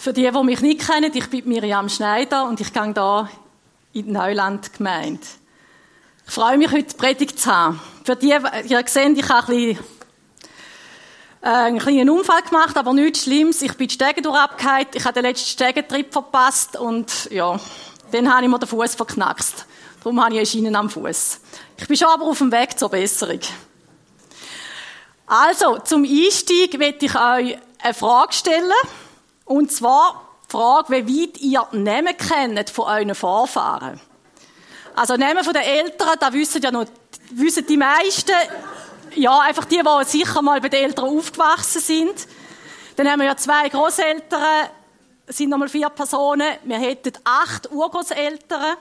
Für die, die mich nicht kennen, ich bin Miriam Schneider und ich gehe hier in die Neuland-Gemeinde. Ich freue mich, heute Predigt zu haben. Für die, ihr seht, ich habe ein bisschen, äh, einen kleinen Unfall gemacht, aber nichts Schlimmes. Ich bin die Stege durchgefallen, ich habe den letzten Stegentrip verpasst und ja, dann habe ich mir den Fuß verknackst. Darum habe ich eine Schiene am Fuß. Ich bin schon aber auf dem Weg zur Besserung. Also, zum Einstieg möchte ich euch eine Frage stellen. Und zwar die Frage, wie weit ihr Namen kennt von euren Vorfahren. Also Namen von den Eltern, da wissen ja noch, wissen die meisten, ja, einfach die, die sicher mal bei den Eltern aufgewachsen sind. Dann haben wir ja zwei Großeltern, sind nochmal vier Personen. Wir hätten acht Urgroßeltern.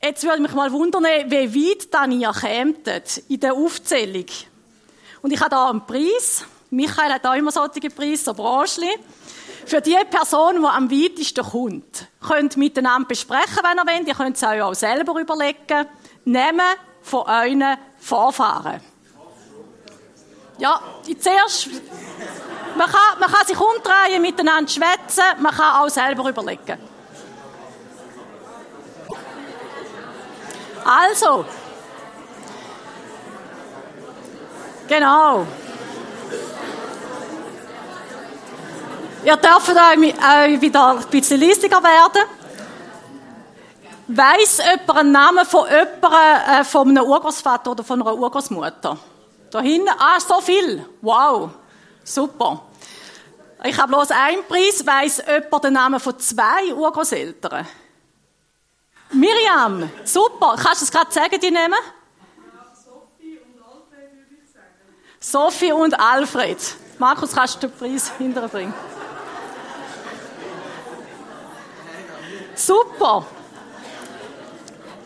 Jetzt würde mich mal wundern, wie weit dann ihr kämtet in der Aufzählung. Und ich habe da einen Preis. Michael hat auch immer solche Preise, so Branchli. Für die Person, die am weitesten kommt, könnt miteinander besprechen, wenn ihr wollt. Ihr könnt es euch auch selber überlegen. Nehmen von euren Vorfahren. Ja, zuerst, man kann, man kann sich umdrehen, miteinander schwätzen, man kann auch selber überlegen. Also, genau. Ihr dürft euch wieder ein bisschen leiser werden. Weiss jemand einen Namen von jemandem, äh, von einem Urgroßvater oder von einer Urgroßmutter? Da hinten? Ah, so viel. Wow. Super. Ich habe bloß einen Preis. Weiss jemand den Namen von zwei Urgroßeltern? Miriam, super. Kannst du es gerade sagen, die Namen? Sophie und Alfred würde ich sagen. Sophie und Alfred. Markus, kannst du den Preis hinterbringen? Super.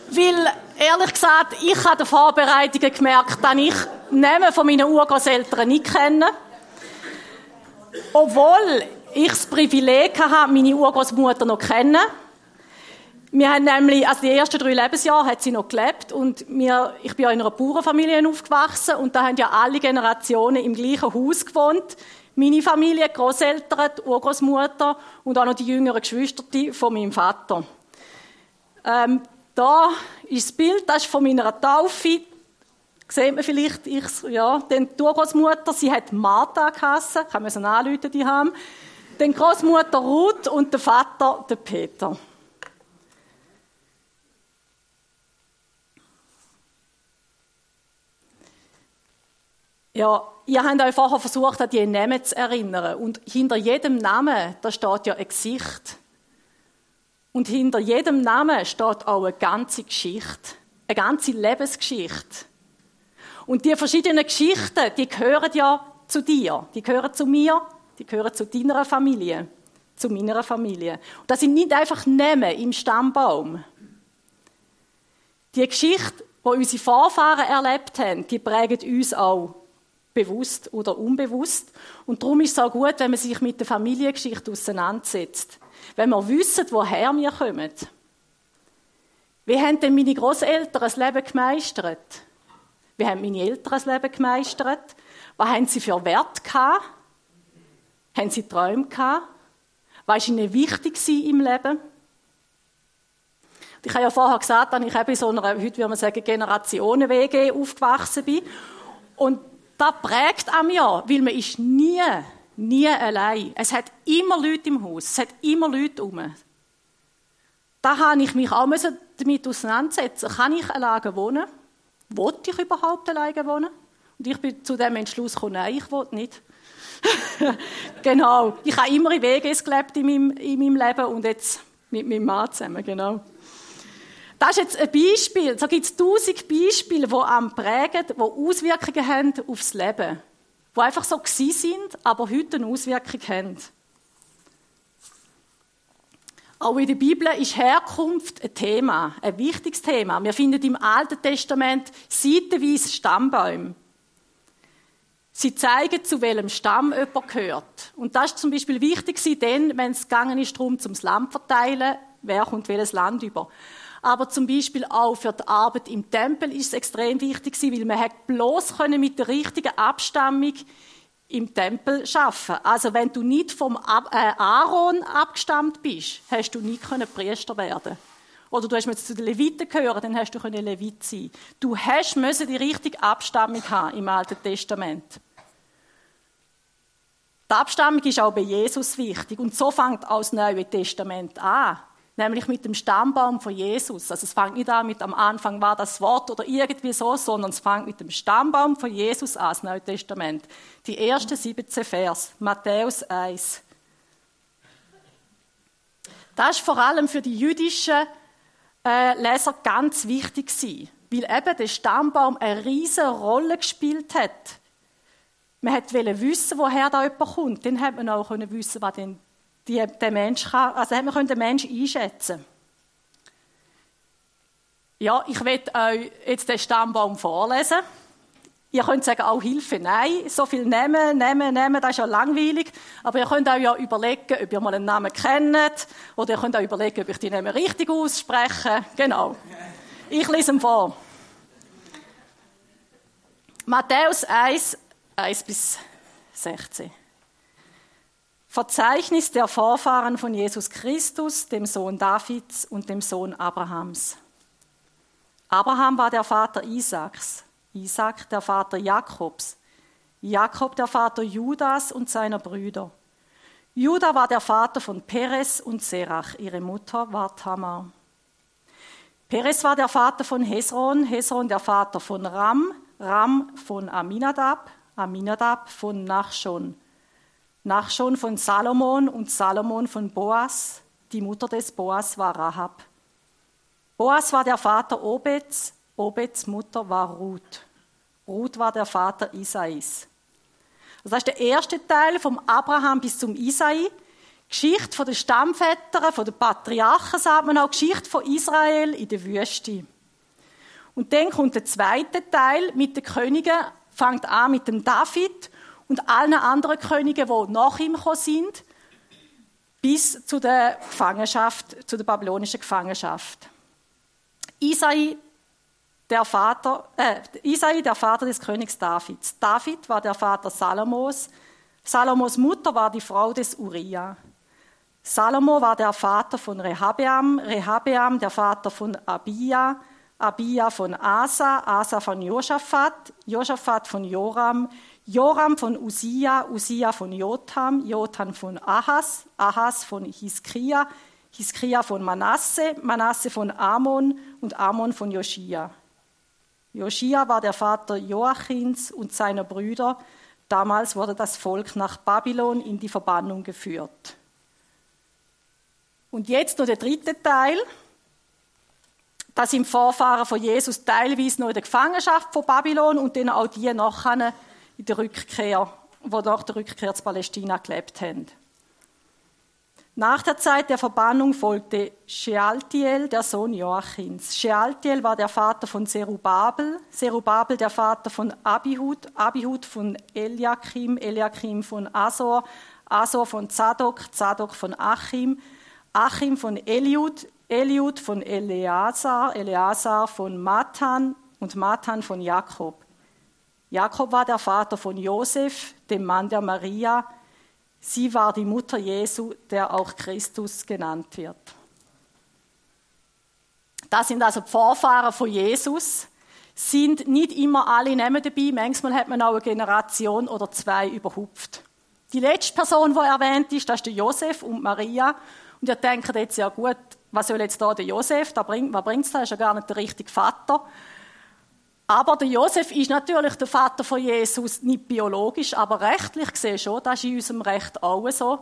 Weil, ehrlich gesagt, ich habe den Vorbereitungen gemerkt, dass ich Namen von meinen Urgroßeltern nicht kenne. Obwohl ich das Privileg habe, meine Urgroßmutter noch kennen. Wir haben nämlich, also die ersten drei Lebensjahre hat sie noch gelebt und wir, ich bin ja in einer Bauernfamilie aufgewachsen und da haben ja alle Generationen im gleichen Haus gewohnt. Meine Familie, die Großeltern, die Urgroßmutter und auch noch die jüngeren Geschwister von meinem Vater. Ähm, da ist das Bild, das ist von meiner Taufe. Sieht man vielleicht, ich, ja, denn die Urgroßmutter, sie hat Martha geheissen, kann man so anrufen, die haben. Dann Großmutter Ruth und der Vater, der Peter. Ja, ihr habt euch vorher versucht, an die Namen zu erinnern. Und hinter jedem Namen, da steht ja ein Gesicht. Und hinter jedem Namen steht auch eine ganze Geschichte. Eine ganze Lebensgeschichte. Und die verschiedenen Geschichten, die gehören ja zu dir. Die gehören zu mir. Die gehören zu deiner Familie. Zu meiner Familie. Und das sind nicht einfach Namen im Stammbaum. Die Geschichte, die unsere Vorfahren erlebt haben, die prägt uns auch bewusst oder unbewusst. Und darum ist es auch gut, wenn man sich mit der Familiengeschichte auseinandersetzt. Wenn wir wissen, woher wir kommen. Wie haben denn meine Großeltern das Leben gemeistert? Wie haben meine Eltern das Leben gemeistert? Was haben sie für Wert gehabt? Haben sie Träume gehabt? Was war ihnen wichtig im Leben? Ich habe ja vorher gesagt, dass ich eben in so einer, heute würde man sagen, Generationen-WG aufgewachsen bin. Und das prägt an mir, weil man ist nie, nie allein. Es hat immer Leute im Haus, es hat immer Leute um. Da habe ich mich auch damit auseinandersetzen. Kann ich alleine wohnen? Wollte ich überhaupt alleine wohnen? Und ich bin zu dem Entschluss gekommen, nein, ich will nicht. genau. Ich habe immer in WGs gelebt in meinem, in meinem Leben und jetzt mit meinem Mann zusammen, genau. Das ist jetzt ein Beispiel. So gibt es tausend Beispiele, die am prägen, die Auswirkungen haben aufs Leben. Die einfach so gewesen sind, aber heute eine Auswirkung haben. Auch in der Bibel ist Herkunft ein Thema, ein wichtiges Thema. Wir finden im Alten Testament seitenweise Stammbäume. Sie zeigen, zu welchem Stamm jemand gehört. Und das ist zum Beispiel wichtig, denn, wenn es gegangen ist, darum, zum Land verteilen, wer kommt welches Land über aber zum Beispiel auch für die Arbeit im Tempel ist es extrem wichtig weil man bloß können mit der richtigen Abstammung im Tempel schaffen. Also wenn du nicht vom äh, Aaron abgestammt bist, hast du nie können Priester werden. Oder du hast mit zu den Leviten gehört, dann hast du können Levit sein. Du hast müssen die richtige Abstammung haben im Alten Testament. Die Abstammung ist auch bei Jesus wichtig und so fängt auch das Neue Testament an nämlich mit dem Stammbaum von Jesus. Also es fängt nicht an mit am Anfang war das Wort oder irgendwie so, sondern es fängt mit dem Stammbaum von Jesus an, das Neue Testament. Die ersten 17 Vers, Matthäus 1. Das ist vor allem für die jüdischen äh, Leser ganz wichtig gewesen, weil eben der Stammbaum eine riesige Rolle gespielt hat. Man wollte wissen, woher da jemand kommt. Dann hat man auch wissen, was denn die, der Mensch kann, also man können den Mensch einschätzen. Ja, ich werde euch jetzt den Stammbaum vorlesen. Ihr könnt sagen, auch Hilfe, nein, so viel nehmen, nehmen, nehmen, das ist ja langweilig. Aber ihr könnt auch ja überlegen, ob ihr mal einen Namen kennt. Oder ihr könnt auch überlegen, ob ich die Namen richtig ausspreche. Genau. Ich lese ihn vor. Matthäus 1, 1 bis 16. Verzeichnis der Vorfahren von Jesus Christus, dem Sohn Davids und dem Sohn Abrahams. Abraham war der Vater Isaaks, Isaak der Vater Jakobs, Jakob der Vater Judas und seiner Brüder. Judah war der Vater von Perez und Serach, ihre Mutter war Tamar. Perez war der Vater von Hesron, Hesron der Vater von Ram, Ram von Aminadab, Aminadab von Nachschon, Nachschon von Salomon und Salomon von Boas. Die Mutter des Boas war Rahab. Boas war der Vater Obeds, Obeds Mutter war Ruth. Ruth war der Vater Isais. Das ist der erste Teil vom Abraham bis zum Isai. Geschichte von den Stammvätern, von den Patriarchen, sagt man auch, Geschichte von Israel in der Wüste. Und dann kommt der zweite Teil mit den Königen, fängt an mit dem David und allen anderen Königen, die nach ihm gekommen sind, bis zu der Gefangenschaft, zu der babylonischen Gefangenschaft. Isai, der Vater, äh, Isai, der Vater des Königs Davids. David war der Vater Salomos. Salomos Mutter war die Frau des Uriah. Salomo war der Vater von Rehabeam, Rehabeam der Vater von Abia, Abia von Asa, Asa von Josaphat, Josaphat von Joram, Joram von Usia, Usia von Jotham, Jotham von Ahas, Ahas von Hiskria, Hiskria von Manasse, Manasse von Amon und Amon von Joschia. Joschia war der Vater Joachins und seiner Brüder. Damals wurde das Volk nach Babylon in die Verbannung geführt. Und jetzt noch der dritte Teil. Das sind Vorfahren von Jesus teilweise noch in der Gefangenschaft von Babylon und dann auch die nachher in der Rückkehr, wo nach der Rückkehr zu Palästina gelebt haben. Nach der Zeit der Verbannung folgte Shealtiel, der Sohn Joachims. Shealtiel war der Vater von Zerubabel, Zerubabel der Vater von Abihud, Abihud von Eliakim, Eliakim von Asor, Asor von Zadok, Zadok von Achim, Achim von Eliud, Eliud von Eleazar, Eleazar von Matan. Und Matan von Jakob. Jakob war der Vater von Josef, dem Mann der Maria. Sie war die Mutter Jesu, der auch Christus genannt wird. Das sind also die Vorfahren von Jesus. Sind nicht immer alle nehmen dabei. Manchmal hat man auch eine Generation oder zwei überhupft. Die letzte Person, die erwähnt ist, das ist der Josef und Maria. Und ihr denkt jetzt, ja gut, was soll jetzt da der Josef? was bringt es da? Ist ja gar nicht der richtige Vater. Aber der Josef ist natürlich der Vater von Jesus, nicht biologisch, aber rechtlich gesehen schon. Das ist in unserem Recht auch so.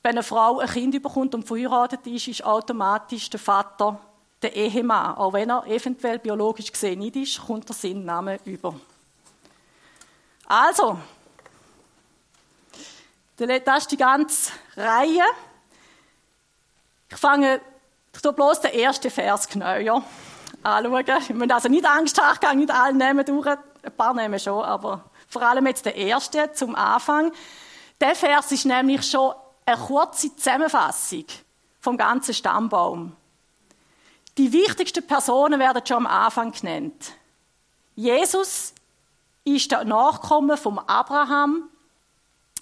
Wenn eine Frau ein Kind bekommt und verheiratet ist, ist automatisch der Vater der Ehemann. Auch wenn er eventuell biologisch gesehen nicht ist, kommt er seinen Namen über. Also, das ist die ganze Reihe. Ich fange, ich tue bloß den ersten Vers genau anschauen. Ich muss also nicht Angst haben, nicht alle Namen durch. Ein paar nehmen schon, aber vor allem jetzt der erste zum Anfang. Der Vers ist nämlich schon eine kurze Zusammenfassung vom ganzen Stammbaum. Die wichtigsten Personen werden schon am Anfang genannt. Jesus ist der Nachkomme vom Abraham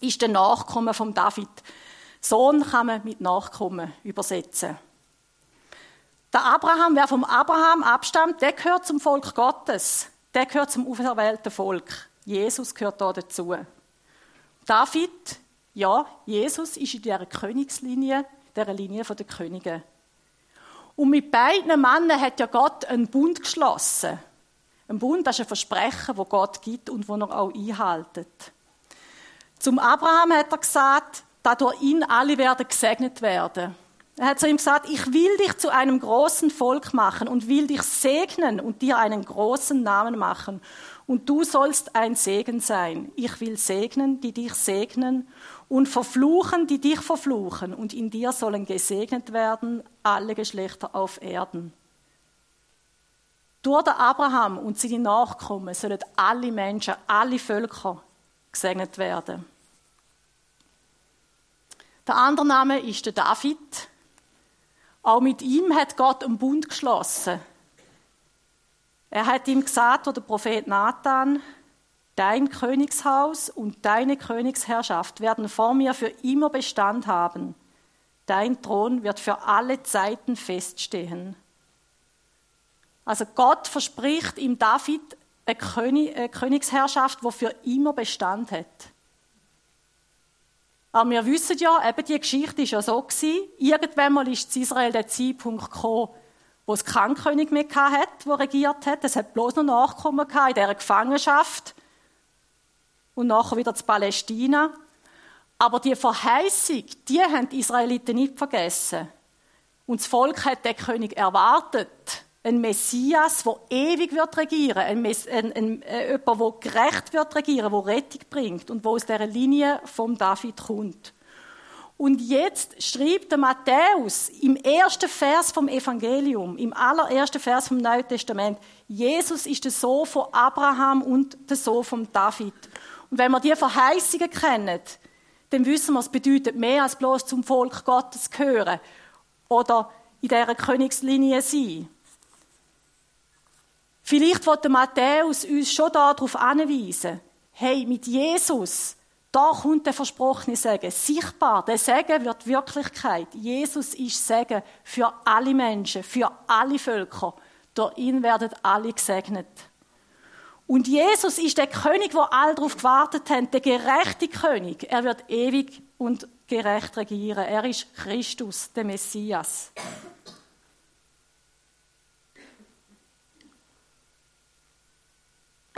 ist der Nachkomme von David. Sohn kann man mit Nachkommen übersetzen. Der Abraham, wer vom Abraham abstammt, der gehört zum Volk Gottes. Der gehört zum auserwählten Volk. Jesus gehört da dazu. David, ja, Jesus ist in dieser Königslinie, dieser Linie der Könige. Und mit beiden Männern hat ja Gott einen Bund geschlossen. Ein Bund, das ist ein Versprechen, wo Gott gibt und wo er auch einhaltet. Zum Abraham hat er gesagt, dass durch ihn alle werden gesegnet werden. Er hat zu ihm gesagt, ich will dich zu einem großen Volk machen und will dich segnen und dir einen großen Namen machen. Und du sollst ein Segen sein. Ich will segnen, die dich segnen und verfluchen, die dich verfluchen. Und in dir sollen gesegnet werden alle Geschlechter auf Erden. Durch den Abraham und seine Nachkommen sollen alle Menschen, alle Völker gesegnet werden. Der andere Name ist der David. Auch mit ihm hat Gott einen Bund geschlossen. Er hat ihm gesagt, der Prophet Nathan, dein Königshaus und deine Königsherrschaft werden vor mir für immer Bestand haben. Dein Thron wird für alle Zeiten feststehen. Also Gott verspricht ihm David eine Königsherrschaft, die für immer Bestand hat. Aber wir wissen ja, eben die Geschichte ist ja so gewesen. Irgendwann mal ist in Israel der Zeitpunkt gekommen, wo es keinen König mehr hat, der regiert hat. Es hat bloß noch Nachkommen in dieser Gefangenschaft. Und nachher wieder zu Palästina. Aber die Verheißung, die haben die Israeliten nicht vergessen. Und das Volk hat den König erwartet ein Messias, der ewig wird regieren, ein, Mess ein, ein, äh, jemand, der gerecht wird regieren, der Rettung bringt und wo aus dieser Linie vom David kommt. Und jetzt schreibt der Matthäus im ersten Vers vom Evangelium, im allerersten Vers vom Neuen Testament, Jesus ist der Sohn von Abraham und der Sohn von David. Und wenn wir diese Verheißungen kennen, dann wissen wir, es bedeutet mehr als bloß zum Volk Gottes gehören oder in dieser Königslinie sein. Vielleicht wird Matthäus uns schon darauf anweisen, hey, mit Jesus, da kommt der versprochene Segen. Sichtbar, der Segen wird Wirklichkeit. Jesus ist Segen für alle Menschen, für alle Völker. Durch ihn werden alle gesegnet. Und Jesus ist der König, wo alle darauf gewartet haben, der gerechte König. Er wird ewig und gerecht regieren. Er ist Christus, der Messias.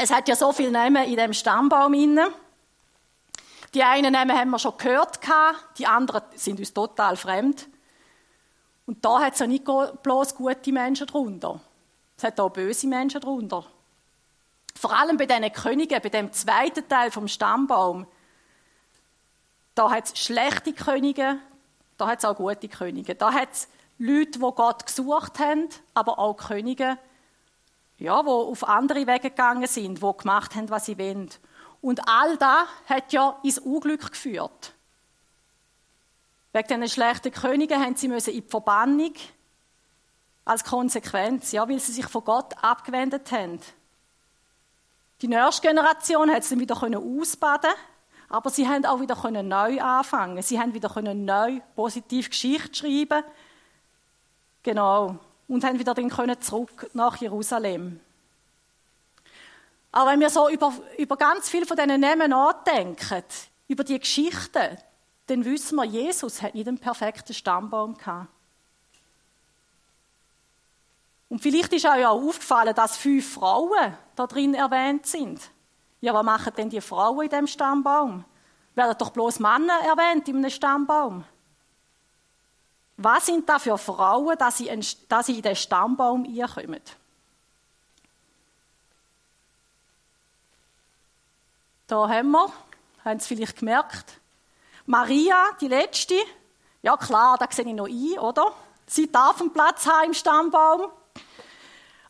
Es hat ja so viele Namen in dem Stammbaum inne. Die einen Namen haben wir schon gehört, die anderen sind uns total fremd. Und da hat es ja nicht bloß gute Menschen drunter. Es hat auch böse Menschen drunter. Vor allem bei diesen Königen, bei dem zweiten Teil vom Stammbaum, da hat es schlechte Könige, da hat es auch gute Könige. Da hat es Leute, die Gott gesucht haben, aber auch Könige, ja, wo auf andere Wege gegangen sind, wo gemacht haben, was sie wollen. Und all das hat ja ins Unglück geführt. Wegen diesen schlechten Königen haben sie in die Verbannung als Konsequenz, ja, weil sie sich von Gott abgewendet haben. Die nächste Generation hat sie dann wieder ausbaden aber sie haben auch wieder neu anfangen. Sie haben wieder neu positiv Geschichte schreiben. Genau und haben wieder dann können zurück nach Jerusalem. Aber wenn wir so über, über ganz viel von diesen Namen nachdenken, über die Geschichten, dann wissen wir, Jesus hat nicht einen perfekten Stammbaum gehabt. Und vielleicht ist euch auch aufgefallen, dass fünf Frauen da drin erwähnt sind. Ja, was machen denn die Frauen in dem Stammbaum? Werden doch bloß Männer erwähnt in einem Stammbaum? Was sind da für Frauen, dass sie, in, dass sie in den Stammbaum kommen? Da haben wir, haben Sie vielleicht gemerkt, Maria, die letzte. Ja klar, da sehe ich noch ein, oder? Sie darf einen Platz haben im Stammbaum.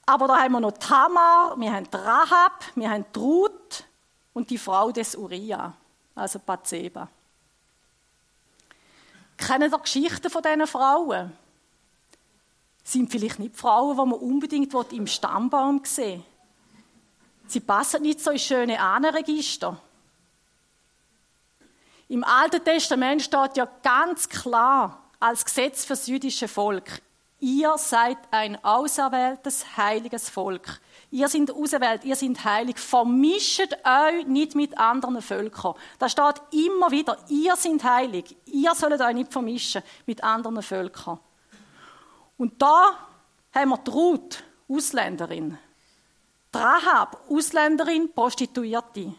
Aber da haben wir noch Tamar, wir haben Rahab, wir haben Ruth und die Frau des Uriah, also Bathseba. Kennen ihr Geschichten von diesen Frauen? Sind vielleicht nicht Frauen, die man unbedingt im Stammbaum sehen Sie passen nicht so in schöne Ahnenregister. Im Alten Testament steht ja ganz klar als Gesetz fürs jüdische Volk, ihr seid ein auserwähltes, heiliges Volk. Ihr seid auserwählt, ihr seid heilig. Vermischt euch nicht mit anderen Völkern. Da steht immer wieder, ihr seid heilig. Ihr sollt euch nicht vermischen mit anderen Völkern. Und da haben wir die Ruth, Ausländerin. Die Rahab, Ausländerin, Prostituierte.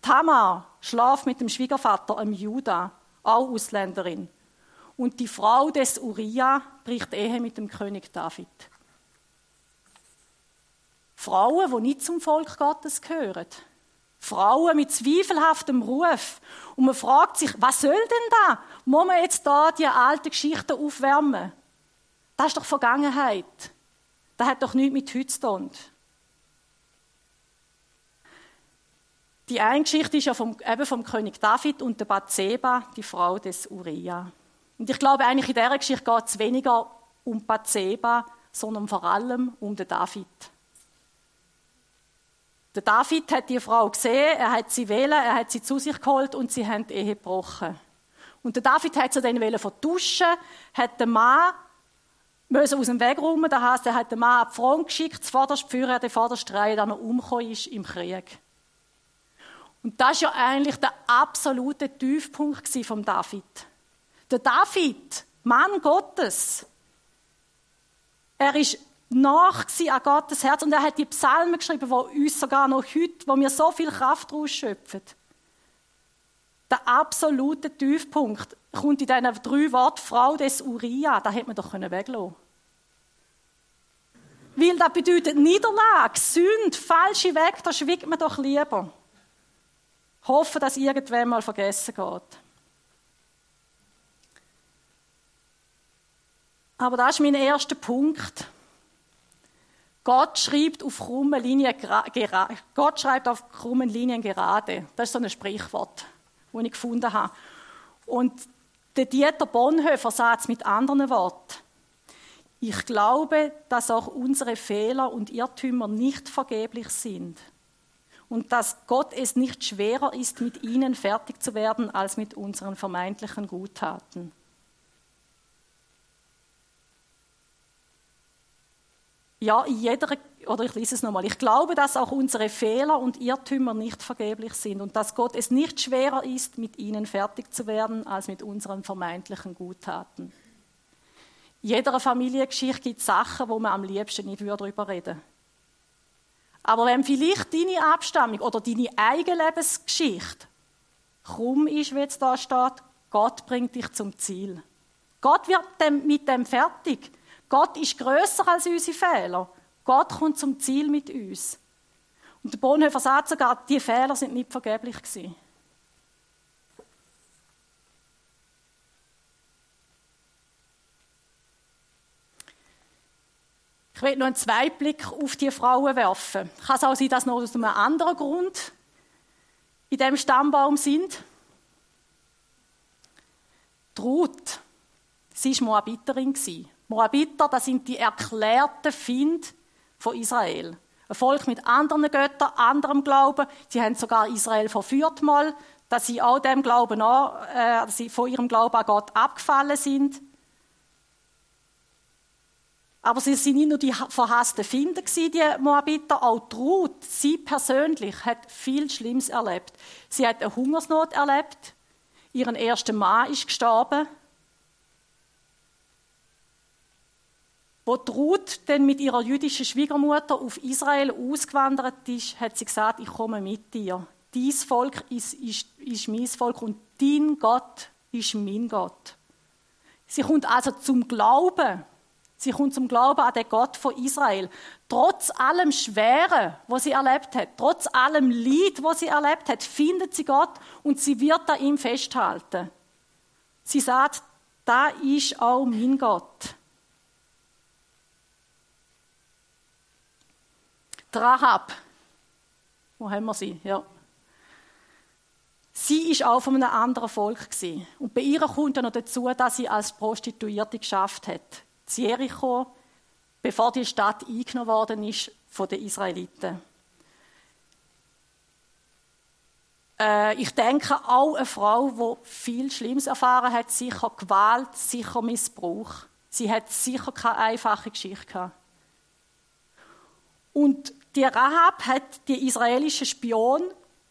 Tamar, schlaft mit dem Schwiegervater, einem Juda, auch Ausländerin. Und die Frau des Uriah bricht Ehe mit dem König David. Frauen, die nicht zum Volk Gottes gehören. Frauen mit zweifelhaftem Ruf. Und man fragt sich, was soll denn da? Muss man jetzt da die alten Geschichten aufwärmen? Das ist doch Vergangenheit. Das hat doch nichts mit heute zu tun. Die eine Geschichte ist ja vom, eben vom König David und der Bathseba, die Frau des Uriah. Und ich glaube eigentlich in dieser Geschichte geht es weniger um Bathseba, sondern vor allem um den David. Der David hat die Frau gesehen, er hat sie wählen, er hat sie zu sich geholt und sie haben die Ehe gebrochen. Und der David hat sie dann vertuschen, hat den Mann müssen aus dem Weg räumen, das heisst, er hat den Mann ab Front geschickt, zuvorderst führen, den vorderst Reihe, dann er umgekommen ist im Krieg. Und das ist ja eigentlich der absolute Tiefpunkt von David. Der David, Mann Gottes, er ist nach an Gottes Herz und er hat die Psalmen geschrieben, wo uns sogar noch heute, wo wir so viel Kraft rausschöpfen. Der absolute Tiefpunkt kommt in diesen drei Worten Frau des Uriah, da hätte man doch weglassen. Weil das bedeutet Niederlage, Sünde, falsche Weg, da schwiegt man doch lieber. Hoffen, dass irgendwann mal vergessen geht. Aber das ist mein erster Punkt. Gott schreibt auf krummen Linien, Gott schreibt auf krummen Linien gerade. Das ist so ein Sprichwort, das ich gefunden habe. Und der Dieter Bonhoeffer sagt es mit anderen Worten. Ich glaube, dass auch unsere Fehler und Irrtümer nicht vergeblich sind und dass Gott es nicht schwerer ist, mit ihnen fertig zu werden, als mit unseren vermeintlichen Guttaten. Ja, in jeder, oder ich lese es nochmal. Ich glaube, dass auch unsere Fehler und Irrtümer nicht vergeblich sind und dass Gott es nicht schwerer ist, mit ihnen fertig zu werden, als mit unseren vermeintlichen Guttaten. In jeder Familiengeschichte gibt es Sachen, wo man am liebsten nicht darüber reden würde. Aber wenn vielleicht deine Abstammung oder deine eigene Lebensgeschichte krumm ist, wie es da steht, Gott bringt dich zum Ziel. Gott wird mit dem fertig. Gott ist größer als unsere Fehler. Gott kommt zum Ziel mit uns. Und der Bonhoeffer sagt sogar, die Fehler sind nicht vergeblich gewesen. Ich will noch einen Zweitblick auf die Frauen werfen. Kann es auch sein, dass noch aus einem anderen Grund in dem Stammbaum sind? Die Ruth, sie war Moabiterin. Moabiter, das sind die erklärten Finde von Israel. Ein Volk mit anderen Göttern, anderem Glauben. Sie haben sogar Israel verführt mal, dass sie auch dem Glauben an, äh, dass sie von ihrem Glauben an Gott abgefallen sind. Aber sie sind nicht nur die verhassten Finder die Moabiter, auch die Ruth, sie persönlich, hat viel Schlimmes erlebt. Sie hat eine Hungersnot erlebt, ihren ersten Mann ist gestorben. Wo die Ruth dann mit ihrer jüdischen Schwiegermutter auf Israel ausgewandert ist, hat sie gesagt, ich komme mit dir. Dies Volk ist, ist, ist mein Volk und dein Gott ist mein Gott. Sie kommt also zum Glauben Sie kommt zum Glauben an den Gott von Israel. Trotz allem Schweren, was sie erlebt hat, trotz allem Leid, was sie erlebt hat, findet sie Gott und sie wird an ihm festhalten. Sie sagt, da ist auch mein Gott. Rahab. Wo haben wir sie? Ja. Sie ist auch von einem anderen Volk gewesen. Und bei ihr kommt dann noch dazu, dass sie als Prostituierte geschafft hat. Jericho, bevor die Stadt eingenommen worden ist von den Israeliten. äh, ich denke auch eine Frau, die viel Schlimmes erfahren hat, sicher Gewalt, sicher Missbrauch. Sie hat sicher keine einfache Geschichte gehabt. Und die Rahab hat die israelischen Spion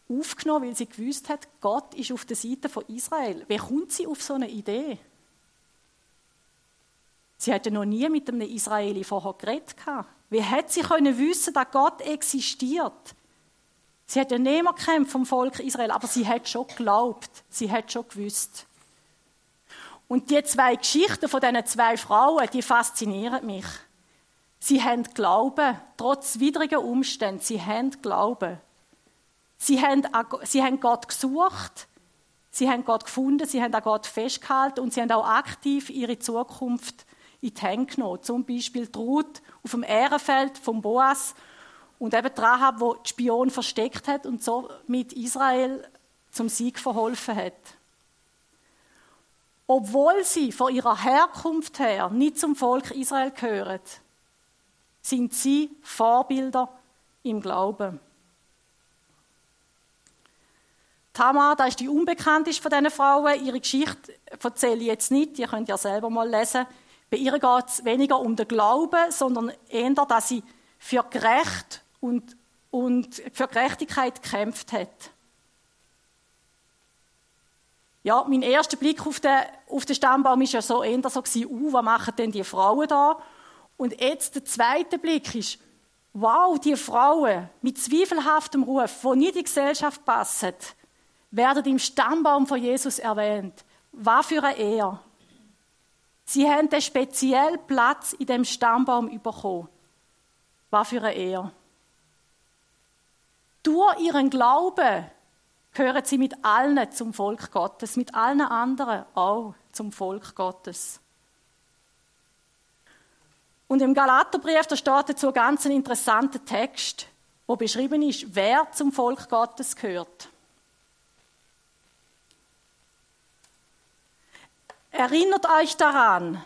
aufgenommen, weil sie gewusst hat, Gott ist auf der Seite von Israel. Wie kommt sie auf so eine Idee? Sie hatte noch nie mit einem Israeli vorher geredet. Wie hätte sie können wissen, dass Gott existiert? Sie hat ja niemand gekämpft vom Volk Israel, aber sie hat schon geglaubt. Sie hat schon gewusst. Und die zwei Geschichten von diesen zwei Frauen, die faszinieren mich. Sie haben Glauben, trotz widriger Umstände. Sie haben Glauben. Sie haben, sie haben Gott gesucht. Sie haben Gott gefunden. Sie haben an Gott festgehalten. Und sie haben auch aktiv ihre Zukunft in die Hände genommen. Zum Beispiel die Ruth auf dem Ehrenfeld vom Boas und eben die Rahab, wo die Spion versteckt hat und so mit Israel zum Sieg verholfen hat. Obwohl sie von ihrer Herkunft her nicht zum Volk Israel gehören, sind sie Vorbilder im Glauben. Tamar, da ist die unbekannteste von diesen Frauen. Ihre Geschichte erzähle ich jetzt nicht, ihr könnt ja selber mal lesen. Bei ihr geht es weniger um den Glauben, sondern eher, dass sie für Gerecht und, und für Gerechtigkeit gekämpft hat. Ja, mein erster Blick auf den, auf den Stammbaum war ja so eher so, uh, was machen denn die Frauen da? Und jetzt der zweite Blick ist, wow, die Frauen mit zweifelhaftem Ruf, die nicht in die Gesellschaft passen, werden im Stammbaum von Jesus erwähnt. Was für eine Ehre. Sie haben den speziellen Platz in dem Stammbaum bekommen. Was für eine Ehre. Durch ihren Glauben gehören sie mit allen zum Volk Gottes, mit allen anderen auch zum Volk Gottes. Und im Galaterbrief, da steht dazu ein ganz interessanter Text, wo beschrieben ist, wer zum Volk Gottes gehört. Erinnert euch daran,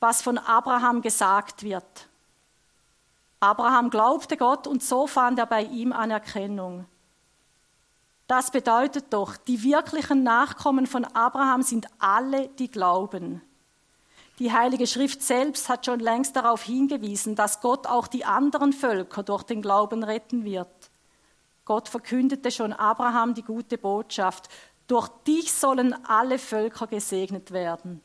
was von Abraham gesagt wird. Abraham glaubte Gott und so fand er bei ihm Anerkennung. Das bedeutet doch, die wirklichen Nachkommen von Abraham sind alle, die glauben. Die Heilige Schrift selbst hat schon längst darauf hingewiesen, dass Gott auch die anderen Völker durch den Glauben retten wird. Gott verkündete schon Abraham die gute Botschaft. Durch dich sollen alle Völker gesegnet werden.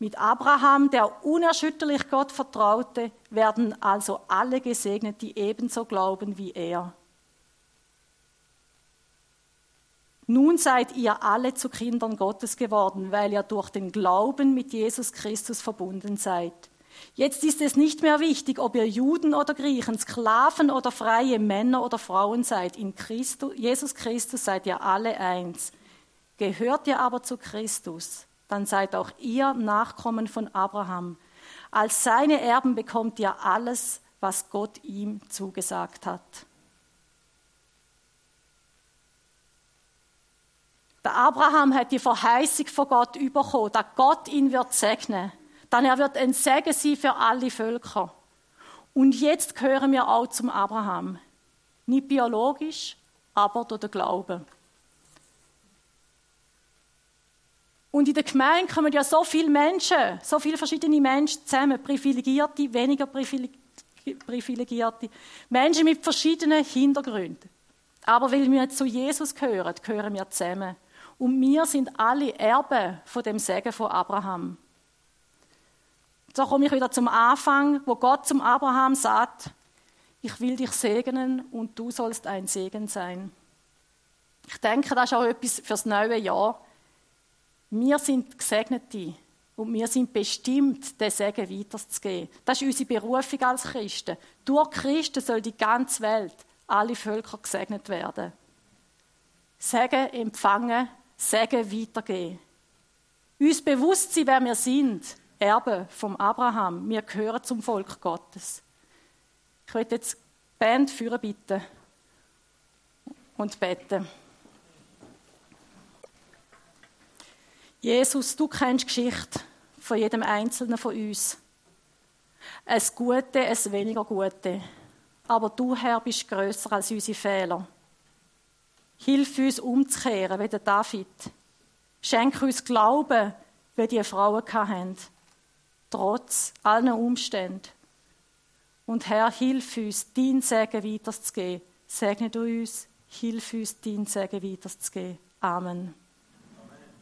Mit Abraham, der unerschütterlich Gott vertraute, werden also alle gesegnet, die ebenso glauben wie er. Nun seid ihr alle zu Kindern Gottes geworden, weil ihr durch den Glauben mit Jesus Christus verbunden seid. Jetzt ist es nicht mehr wichtig, ob ihr Juden oder Griechen, Sklaven oder freie Männer oder Frauen seid. In Christus, Jesus Christus seid ihr alle eins. Gehört ihr aber zu Christus, dann seid auch ihr Nachkommen von Abraham. Als seine Erben bekommt ihr alles, was Gott ihm zugesagt hat. Der Abraham hat die Verheißung von Gott bekommen, dass Gott ihn wird segnen. Dann er wird ein Segen sein für alle Völker. Und jetzt gehören wir auch zum Abraham. Nicht biologisch, aber durch den Glauben. Und in der Gemeinde kommen ja so viele Menschen, so viele verschiedene Menschen zusammen, privilegierte, weniger privilegierte, Menschen mit verschiedenen Hintergründen. Aber weil wir zu Jesus gehören, gehören wir zusammen. Und wir sind alle Erben von dem Segen von Abraham. So komme ich wieder zum Anfang, wo Gott zum Abraham sagt, ich will dich segnen und du sollst ein Segen sein. Ich denke, das ist auch etwas fürs neue Jahr. Wir sind Gesegnete und wir sind bestimmt, den Segen weiterzugeben. Das ist unsere Berufung als Christen. Durch Christen soll die ganze Welt, alle Völker gesegnet werden. Segen empfangen Segen weitergeben. Uns bewusst sein, wer wir sind, Erbe vom Abraham. Wir gehören zum Volk Gottes. Ich möchte jetzt die Band führen bitten und beten. Jesus, du kennst die Geschichte von jedem Einzelnen von uns. Es Gute, es weniger Gute. Aber du, Herr, bist größer als unsere Fehler. Hilf uns umzukehren, wie der David. Schenk uns Glauben, wie die Frauen hatten. Trotz allen Umständen. Und Herr, hilf uns, dein Segen weiterzugeben. Segne du uns, hilf uns, dein Segen weiterzugeben. Amen.